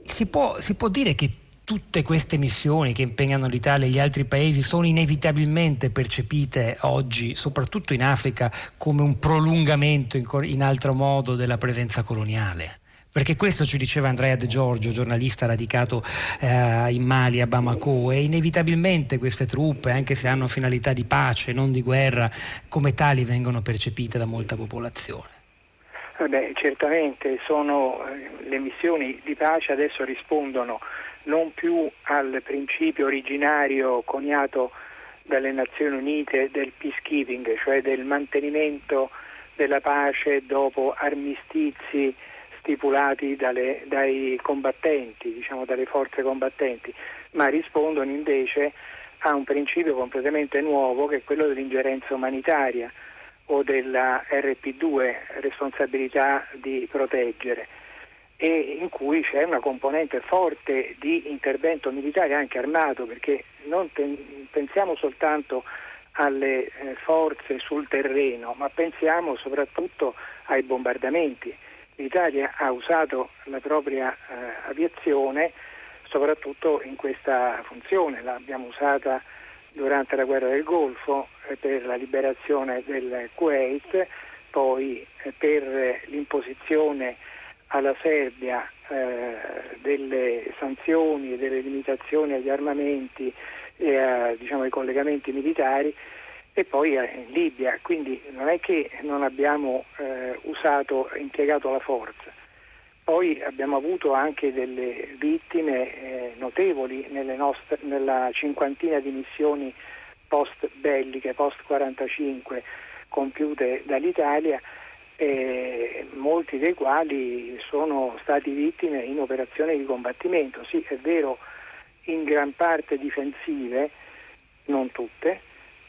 Speaker 2: si, può, si può dire che tutte queste missioni che impegnano l'Italia e gli altri paesi sono inevitabilmente percepite oggi, soprattutto in Africa, come un prolungamento in, altro modo della presenza coloniale? Perché questo ci diceva Andrea De Giorgio, giornalista radicato eh, in Mali, a Bamako, e inevitabilmente queste truppe, anche se hanno finalità di pace, non di guerra, come tali vengono percepite da molta popolazione.
Speaker 7: Beh, certamente sono, eh, le missioni di pace adesso rispondono non più al principio originario coniato dalle Nazioni Unite del peacekeeping, cioè del mantenimento della pace dopo armistizi stipulati dalle, dai combattenti, diciamo dalle forze combattenti, ma rispondono invece a un principio completamente nuovo che è quello dell'ingerenza umanitaria, o della RP2, responsabilità di proteggere, e in cui c'è una componente forte di intervento militare anche armato, perché non pensiamo soltanto alle eh, forze sul terreno, ma pensiamo soprattutto ai bombardamenti. L'Italia ha usato la propria eh, aviazione soprattutto in questa funzione, l'abbiamo usata durante la guerra del Golfo eh, per la liberazione del Kuwait, poi eh, per l'imposizione alla Serbia eh, delle sanzioni e delle limitazioni agli armamenti e a, diciamo, ai collegamenti militari e poi in Libia, quindi non è che non abbiamo eh, usato, impiegato la forza. Poi abbiamo avuto anche delle vittime eh, notevoli nostre, nella cinquantina di missioni post belliche, post 45 compiute dall'Italia, eh, molti dei quali sono stati vittime in operazioni di combattimento. Sì, è vero, in gran parte difensive, non tutte,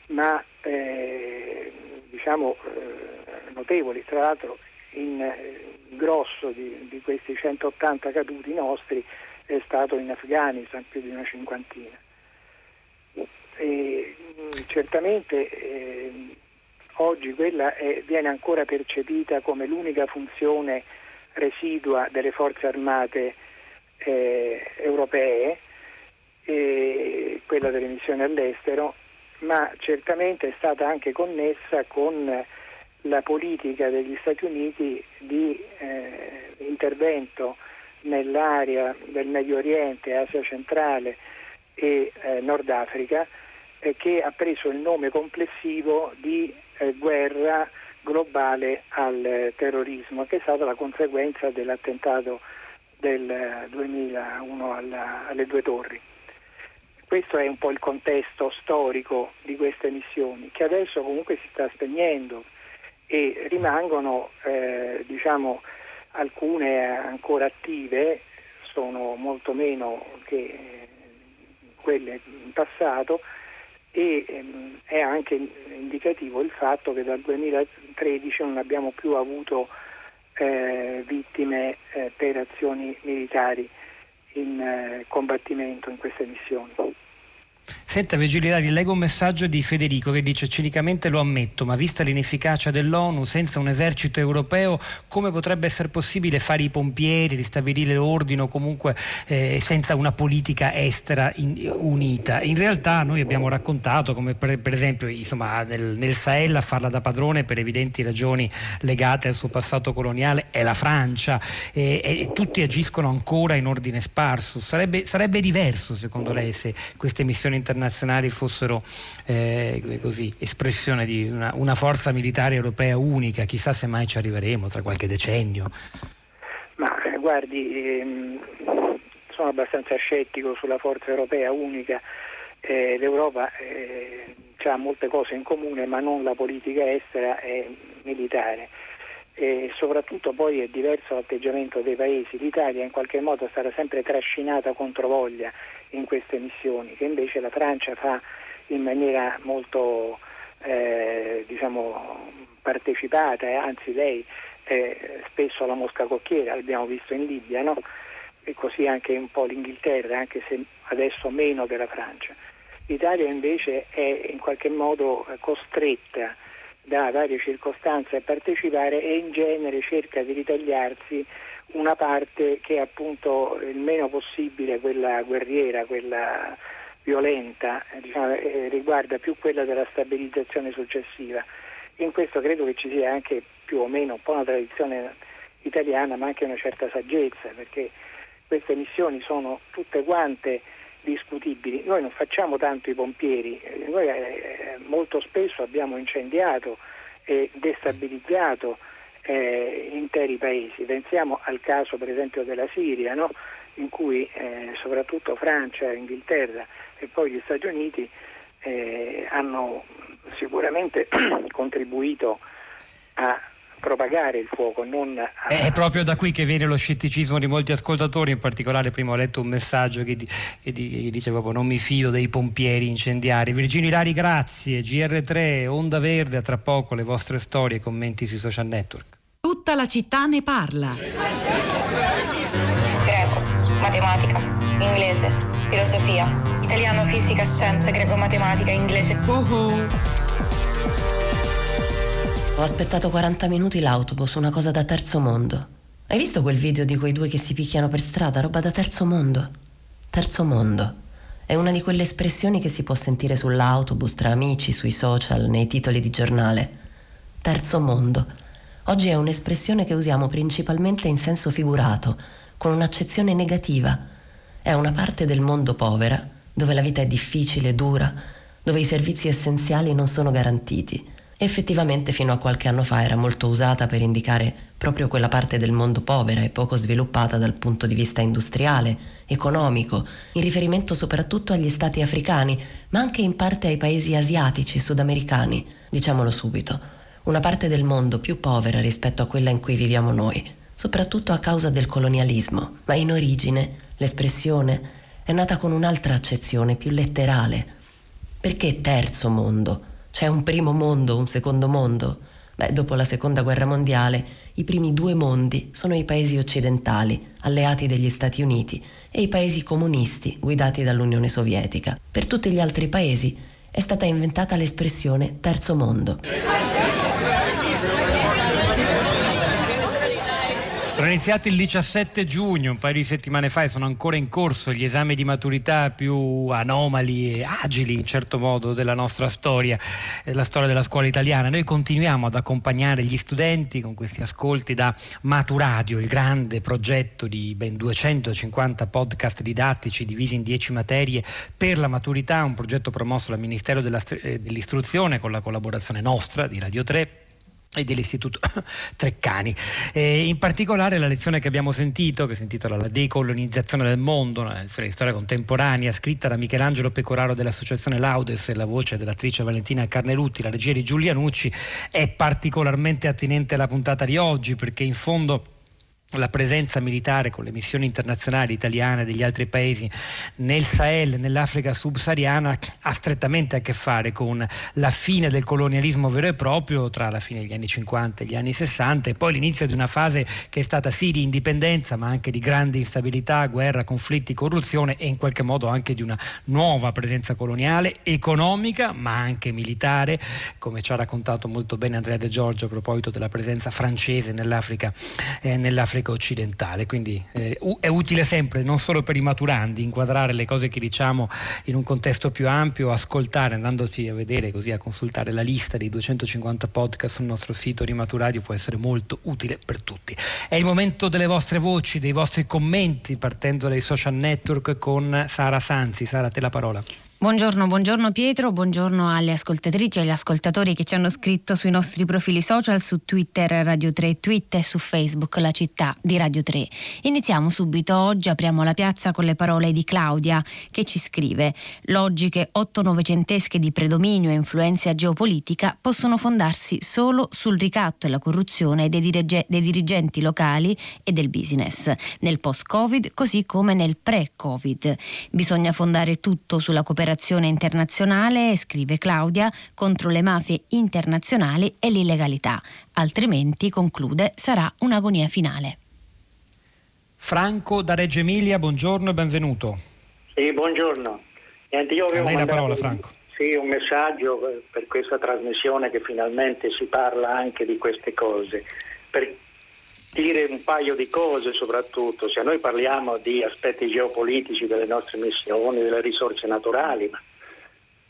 Speaker 7: ma eh, diciamo eh, notevoli. Tra l'altro in, il grosso di, di, questi 180 caduti nostri è stato in Afghanistan, più di una cinquantina. E, mm, certamente eh, oggi quella è, viene ancora percepita come l'unica funzione residua delle forze armate eh, europee, quella delle missioni all'estero, ma certamente è stata anche connessa con la politica degli Stati Uniti di eh, intervento nell'area del Medio Oriente, Asia centrale e eh, Nord Africa eh, che ha preso il nome complessivo di eh, guerra globale al terrorismo, che è stata la conseguenza dell'attentato del 2001 alla, alle due torri. Questo è un po' il contesto storico di queste missioni, che adesso comunque si sta spegnendo e rimangono eh, diciamo, alcune ancora attive, sono molto meno che quelle in passato e ehm, è anche indicativo il fatto che dal 2013 non abbiamo più avuto eh, vittime eh, per azioni militari in eh, combattimento in queste missioni.
Speaker 2: Senta Vigilari, leggo un messaggio di Federico che dice cinicamente lo ammetto, ma vista l'inefficacia dell'ONU senza un esercito europeo, come potrebbe essere possibile fare i pompieri, ristabilire l'ordine o comunque eh, senza una politica estera in, unita? In realtà noi abbiamo raccontato come per, per esempio insomma, nel, nel, Sahel a farla da padrone per evidenti ragioni legate al suo passato coloniale è la Francia e, e tutti agiscono ancora in ordine sparso. Sarebbe, sarebbe diverso secondo lei se queste missioni internazionali internazionali fossero eh, così, espressione di una, una, forza militare europea unica, chissà se mai ci arriveremo tra qualche decennio.
Speaker 7: Ma eh, guardi, ehm, sono abbastanza scettico sulla forza europea unica, eh, l'Europa eh, ha molte cose in comune ma non la politica estera e militare. E soprattutto poi è diverso l'atteggiamento dei paesi. L'Italia in qualche modo stata sempre trascinata contro voglia in queste missioni, che invece la Francia fa in maniera molto eh, diciamo, partecipata, eh, anzi lei è spesso la mosca cocchiera, l'abbiamo visto in Libia, no? e così anche un po' l'Inghilterra, anche se adesso meno della Francia. L'Italia invece è in qualche modo costretta da varie circostanze a partecipare e in genere cerca di ritagliarsi una parte che è appunto il meno possibile quella guerriera, quella violenta, diciamo, eh, riguarda più quella della stabilizzazione successiva. In questo credo che ci sia anche più o meno un po' una tradizione italiana, ma anche una certa saggezza, perché queste missioni sono tutte quante discutibili. Noi non facciamo tanto i pompieri, noi eh, molto spesso abbiamo incendiato e destabilizzato eh, interi paesi. Pensiamo al caso per esempio della Siria, no? in cui eh, soprattutto Francia, Inghilterra e poi gli Stati Uniti eh, hanno sicuramente contribuito a propagare il fuoco, a...
Speaker 2: È proprio da qui che viene lo scetticismo di molti ascoltatori, in particolare prima ho letto un messaggio che, di, che, di, che dice proprio non mi fido dei pompieri incendiari. Virginio Ilari, grazie. GR3, Onda Verde, a tra poco le vostre storie e commenti sui social network.
Speaker 8: Tutta la città ne parla.
Speaker 9: Greco, matematica, inglese, filosofia, italiano, fisica, scienze, greco, matematica, inglese. Uh-huh.
Speaker 10: Ho aspettato 40 minuti l'autobus, una cosa da terzo mondo. Hai visto quel video di quei due che si picchiano per strada? Roba da terzo mondo. Terzo mondo. È una di quelle espressioni che si può sentire sull'autobus, tra amici, sui social, nei titoli di giornale. Terzo mondo. Oggi è un'espressione che usiamo principalmente in senso figurato, con un'accezione negativa. È una parte del mondo povera, dove la vita è difficile, dura, dove i servizi essenziali non sono garantiti. Effettivamente fino a qualche anno fa era molto usata per indicare proprio quella parte del mondo povera e poco sviluppata dal punto di vista industriale, economico, in riferimento soprattutto agli stati africani, ma anche in parte ai paesi asiatici e sudamericani, diciamolo subito, una parte del mondo più povera rispetto a quella in cui viviamo noi, soprattutto a causa del colonialismo, ma in origine l'espressione è nata con un'altra accezione più letterale. Perché terzo mondo? C'è un primo mondo, un secondo mondo? Beh, dopo la seconda guerra mondiale, i primi due mondi sono i paesi occidentali, alleati degli Stati Uniti, e i paesi comunisti, guidati dall'Unione Sovietica. Per tutti gli altri paesi è stata inventata l'espressione terzo mondo.
Speaker 2: Sono iniziati il 17 giugno, un paio di settimane fa, e sono ancora in corso gli esami di maturità più anomali e agili, in certo modo, della nostra storia, la storia della scuola italiana. Noi continuiamo ad accompagnare gli studenti con questi ascolti da Maturadio, il grande progetto di ben 250 podcast didattici divisi in 10 materie per la maturità, un progetto promosso dal Ministero eh, dell'Istruzione con la collaborazione nostra di Radio 3 e dell'Istituto Treccani. E in particolare la lezione che abbiamo sentito, che si intitola La decolonizzazione del mondo, una lezione di storia contemporanea, scritta da Michelangelo Pecoraro dell'Associazione Laudes e la voce dell'attrice Valentina Carnelutti, la regia di Giulianucci, è particolarmente attinente alla puntata di oggi perché in fondo la presenza militare con le missioni internazionali italiane e degli altri paesi nel Sahel, nell'Africa subsahariana, ha strettamente a che fare con la fine del colonialismo vero e proprio tra la fine degli anni 50 e gli anni 60 e poi l'inizio di una fase che è stata sì di indipendenza ma anche di grande instabilità, guerra, conflitti, corruzione e in qualche modo anche di una nuova presenza coloniale, economica ma anche militare, come ci ha raccontato molto bene Andrea De Giorgio a proposito della presenza francese nell'Africa, eh, nell'Africa Africa occidentale, quindi eh, è utile sempre, non solo per i maturandi, inquadrare le cose che diciamo in un contesto più ampio, ascoltare, andandosi a vedere, così a consultare la lista dei 250 podcast sul nostro sito Rimaturadio può essere molto utile per tutti. È il momento delle vostre voci, dei vostri commenti, partendo dai social network con Sara Sanzi. Sara, a te la parola.
Speaker 11: Buongiorno, buongiorno Pietro, buongiorno alle ascoltatrici e agli ascoltatori che ci hanno scritto sui nostri profili social, su Twitter Radio 3 Tweet e su Facebook La città di Radio 3. Iniziamo subito oggi, apriamo la piazza con le parole di Claudia che ci scrive Logiche otto-novecentesche di predominio e influenza geopolitica possono fondarsi solo sul ricatto e la corruzione dei, dirige- dei dirigenti locali e del business, nel post-Covid così come nel pre-Covid. Bisogna fondare tutto sulla cooperazione cooperazione internazionale, scrive Claudia, contro le mafie internazionali e l'illegalità. Altrimenti, conclude, sarà un'agonia finale.
Speaker 2: Franco da Reggio Emilia, buongiorno e benvenuto.
Speaker 12: Sì, buongiorno.
Speaker 2: Niente, io avevo A lei la parola, Franco.
Speaker 12: Sì, un messaggio per questa trasmissione che finalmente si parla anche di queste cose. Per dire un paio di cose soprattutto, se noi parliamo di aspetti geopolitici delle nostre missioni, delle risorse naturali, ma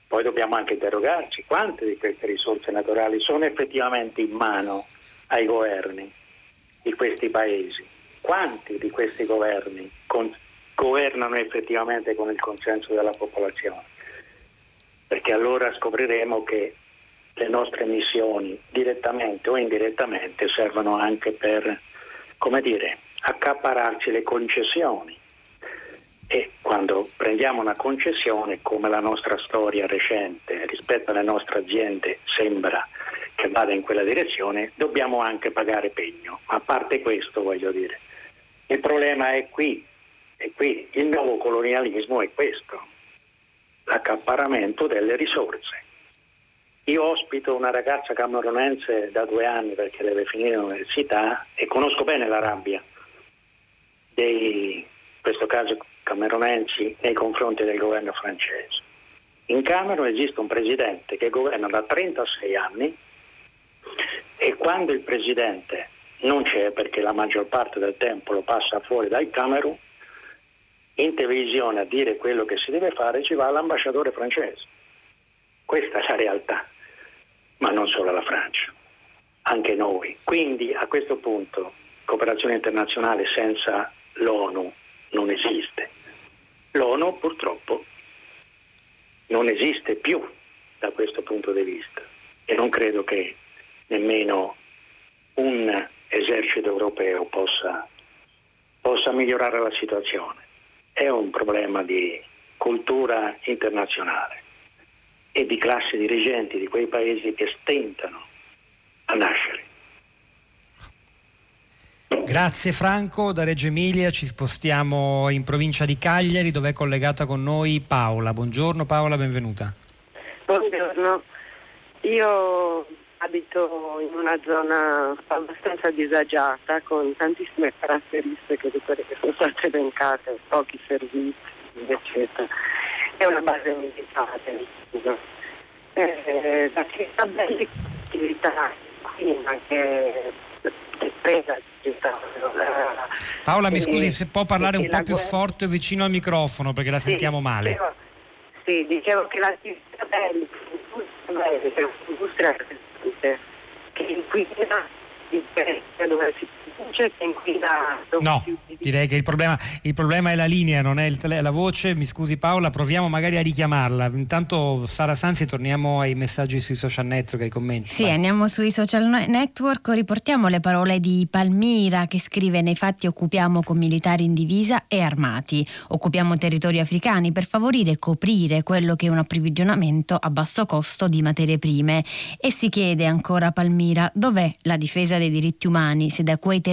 Speaker 12: poi dobbiamo anche interrogarci quante di queste risorse naturali sono effettivamente in mano ai governi di questi paesi, quanti di questi governi con, governano effettivamente con il consenso della popolazione, perché allora scopriremo che le nostre missioni direttamente o indirettamente servono anche per come dire, accapararci le concessioni. E quando prendiamo una concessione, come la nostra storia recente rispetto alle nostre aziende sembra che vada in quella direzione, dobbiamo anche pagare pegno. A parte questo, voglio dire, il problema è qui, è qui. Il nuovo colonialismo è questo, l'accaparamento delle risorse. Io ospito una ragazza camerunense da due anni perché deve finire l'università e conosco bene la rabbia dei, in questo caso camerunensi, nei confronti del governo francese. In Camerun esiste un presidente che governa da 36 anni e quando il presidente non c'è perché la maggior parte del tempo lo passa fuori dal Camerun, in televisione a dire quello che si deve fare ci va l'ambasciatore francese. Questa è la realtà, ma non solo la Francia, anche noi. Quindi a questo punto cooperazione internazionale senza l'ONU non esiste. L'ONU purtroppo non esiste più da questo punto di vista e non credo che nemmeno un esercito europeo possa, possa migliorare la situazione. È un problema di cultura internazionale e di classi dirigenti di quei paesi che stentano a nascere.
Speaker 2: Grazie Franco, da Reggio Emilia ci spostiamo in provincia di Cagliari dove è collegata con noi Paola. Buongiorno Paola, benvenuta.
Speaker 13: Buongiorno, io abito in una zona abbastanza disagiata con tantissime caratteristiche di quelle che sono state elencate, pochi servizi, eccetera. È una base militare. Eh, attività belle attività qui anche presa
Speaker 2: Paola, mi scusi, se può parlare un po' più forte vicino al microfono perché la sentiamo male.
Speaker 13: Sì, dicevo che l'attività bellica, l'industria che differenza dove si
Speaker 2: no, direi che il problema, il problema, è la linea non è il, la voce. Mi scusi Paola proviamo magari a richiamarla. Intanto Sara Sanzi torniamo ai messaggi sui social network ai commenti.
Speaker 11: Sì Vai. andiamo sui social network riportiamo le parole di Palmira che scrive nei fatti occupiamo con militari in divisa e armati. Occupiamo territori africani per favorire e coprire quello che è un approvvigionamento a basso costo di materie prime. E si chiede ancora Palmira dov'è la difesa dei diritti umani? Se da quei territori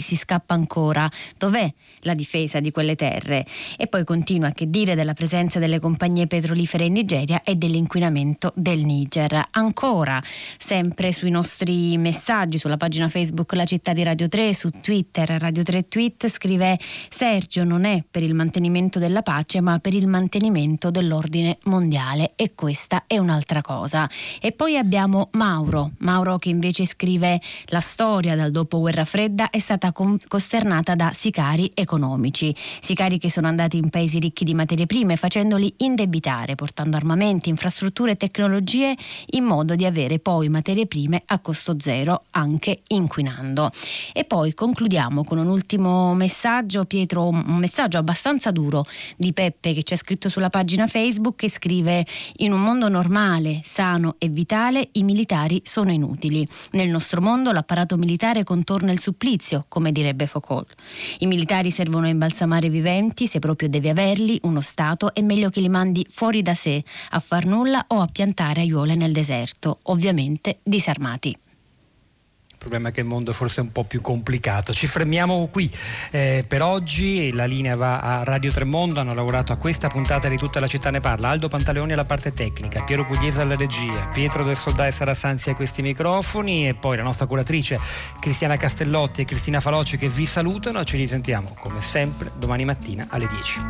Speaker 11: si scappa ancora? Dov'è la difesa di quelle terre? E poi continua che dire della presenza delle compagnie petrolifere in Nigeria e dell'inquinamento del Niger. Ancora, sempre sui nostri messaggi, sulla pagina Facebook La Città di Radio 3, su Twitter Radio 3 Tweet, scrive Sergio non è per il mantenimento della pace ma per il mantenimento dell'ordine mondiale e questa è un'altra cosa. E poi abbiamo Mauro, Mauro che invece scrive la storia dal dopoguerra fredda è stata costernata da sicari economici, sicari che sono andati in paesi ricchi di materie prime facendoli indebitare, portando armamenti, infrastrutture e tecnologie in modo di avere poi materie prime a costo zero, anche inquinando. E poi concludiamo con un ultimo messaggio, Pietro, un messaggio abbastanza duro di Peppe che c'è scritto sulla pagina Facebook che scrive in un mondo normale, sano e vitale i militari sono inutili. Nel nostro mondo l'apparato militare contorna il supplizio, come direbbe Foucault. I militari servono a imbalsamare viventi, se proprio devi averli, uno Stato è meglio che li mandi fuori da sé, a far nulla o a piantare aiuole nel deserto, ovviamente disarmati.
Speaker 2: Problema è che il mondo è forse un po' più complicato. Ci fermiamo qui eh, per oggi. La linea va a Radio Tremondo. Hanno lavorato a questa puntata di Tutta la città ne parla. Aldo Pantaleoni alla parte tecnica, Piero Pugliese alla regia, Pietro del Soldà e Sara Sanzi a questi microfoni e poi la nostra curatrice Cristiana Castellotti e Cristina Faloci che vi salutano. Ci risentiamo come sempre domani mattina alle 10.